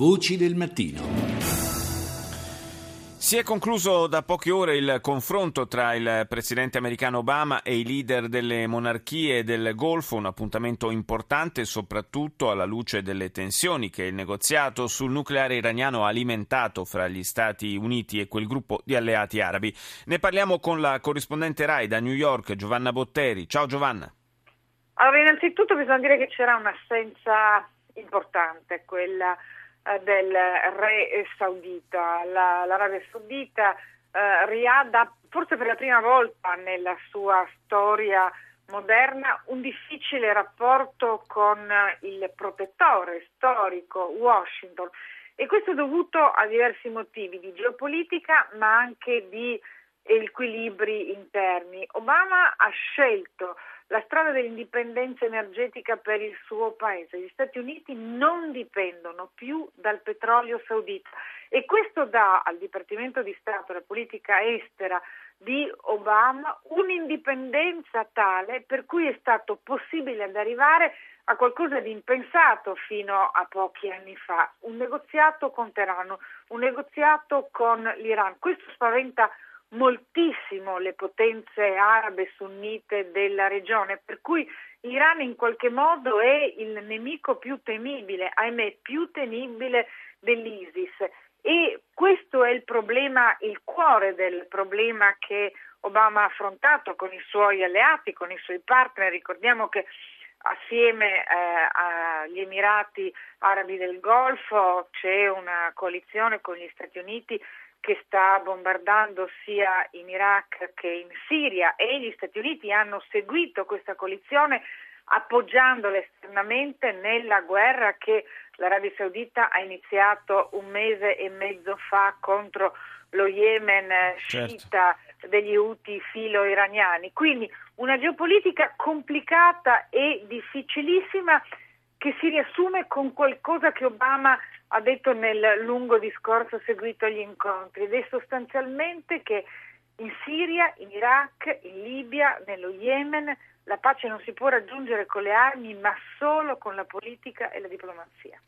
Voci del mattino. Si è concluso da poche ore il confronto tra il presidente americano Obama e i leader delle monarchie del Golfo, un appuntamento importante soprattutto alla luce delle tensioni che il negoziato sul nucleare iraniano ha alimentato fra gli Stati Uniti e quel gruppo di alleati arabi. Ne parliamo con la corrispondente RAI da New York, Giovanna Botteri. Ciao Giovanna. Allora, innanzitutto bisogna dire che c'era un'assenza importante, quella del re saudita. La, L'Arabia Saudita eh, riada forse per la prima volta nella sua storia moderna un difficile rapporto con il protettore storico Washington e questo è dovuto a diversi motivi di geopolitica ma anche di equilibri interni. Obama ha scelto la strada dell'indipendenza energetica per il suo paese. Gli Stati Uniti non dipendono più dal petrolio saudita e questo dà al Dipartimento di Stato, alla politica estera di Obama, un'indipendenza tale per cui è stato possibile ad arrivare a qualcosa di impensato fino a pochi anni fa, un negoziato con Teheran, un negoziato con l'Iran. Questo spaventa moltissimo le potenze arabe sunnite della regione, per cui l'Iran in qualche modo è il nemico più temibile, ahimè più temibile dell'ISIS. E questo è il problema, il cuore del problema che Obama ha affrontato con i suoi alleati, con i suoi partner. Ricordiamo che assieme eh, agli Emirati Arabi del Golfo c'è una coalizione con gli Stati Uniti che sta bombardando sia in Iraq che in Siria e gli Stati Uniti hanno seguito questa coalizione appoggiandola esternamente nella guerra che l'Arabia Saudita ha iniziato un mese e mezzo fa contro lo Yemen certo. sciita degli Houthi filo-iraniani. Quindi una geopolitica complicata e difficilissima che si riassume con qualcosa che Obama ha detto nel lungo discorso seguito agli incontri ed è sostanzialmente che in Siria, in Iraq, in Libia, nello Yemen la pace non si può raggiungere con le armi, ma solo con la politica e la diplomazia.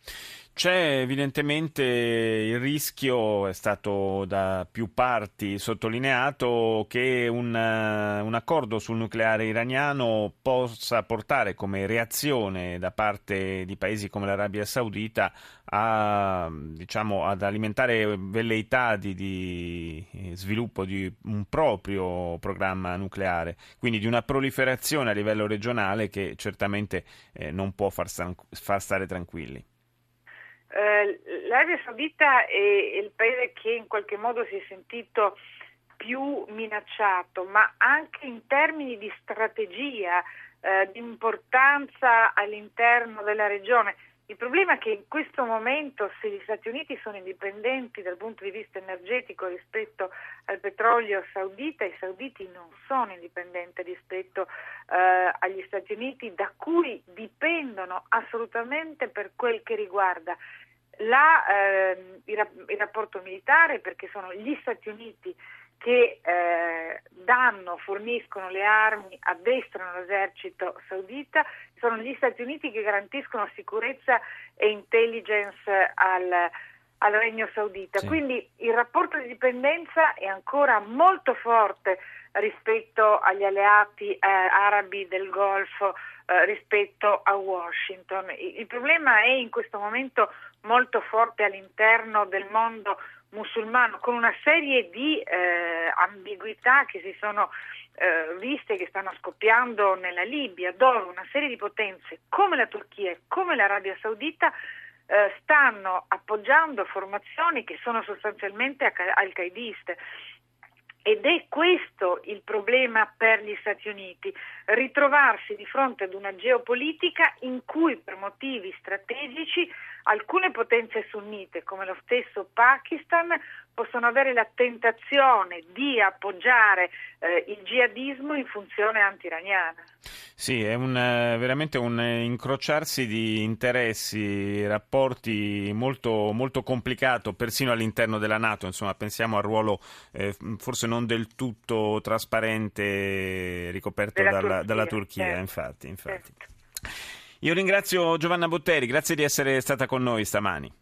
C'è evidentemente il rischio, è stato da più parti sottolineato, che un, un, accordo sul nucleare iraniano possa portare come reazione da parte di paesi come l'Arabia Saudita a, diciamo, ad alimentare velleità di, di sviluppo di un proprio programma nucleare, quindi di una proliferazione a livello regionale che certamente eh, non può far, far stare tranquilli. Eh, L'Arabia Saudita è il paese che in qualche modo si è sentito più minacciato, ma anche in termini di strategia, eh, di importanza all'interno della regione. Il problema è che in questo momento, se gli Stati Uniti sono indipendenti dal punto di vista energetico rispetto al petrolio saudita, i sauditi non sono indipendenti rispetto eh, agli Stati Uniti, da cui dipendono assolutamente per quel che riguarda la, eh, il, rapporto militare, perché sono gli Stati Uniti che eh, danno, forniscono le armi, addestrano l'esercito saudita, sono gli Stati Uniti che garantiscono sicurezza e intelligence al, al Regno Saudita. Sì. Quindi il rapporto di dipendenza è ancora molto forte rispetto agli alleati eh, arabi del Golfo, eh, rispetto a Washington. Il, il problema è in questo momento molto forte all'interno del mondo musulmano, con una serie di eh, ambiguità che si sono eh, viste, che stanno scoppiando nella Libia, dove una serie di potenze come la Turchia e come l'Arabia Saudita eh, stanno appoggiando formazioni che sono sostanzialmente al-qaediste. Ed è questo il problema per gli Stati Uniti, ritrovarsi di fronte ad una geopolitica in cui per motivi strategici alcune potenze sunnite, come lo stesso Pakistan, possono avere la tentazione di appoggiare eh, il jihadismo in funzione anti-iraniana. Sì, è un, eh, veramente un incrociarsi di interessi, rapporti molto, molto complicato, persino all'interno della Nato. Insomma, pensiamo al ruolo eh, forse non del tutto trasparente ricoperto dalla, Turchia, dalla Turchia certo, infatti. infatti. Certo. Io ringrazio Giovanna Botteri, grazie di essere stata con noi stamani.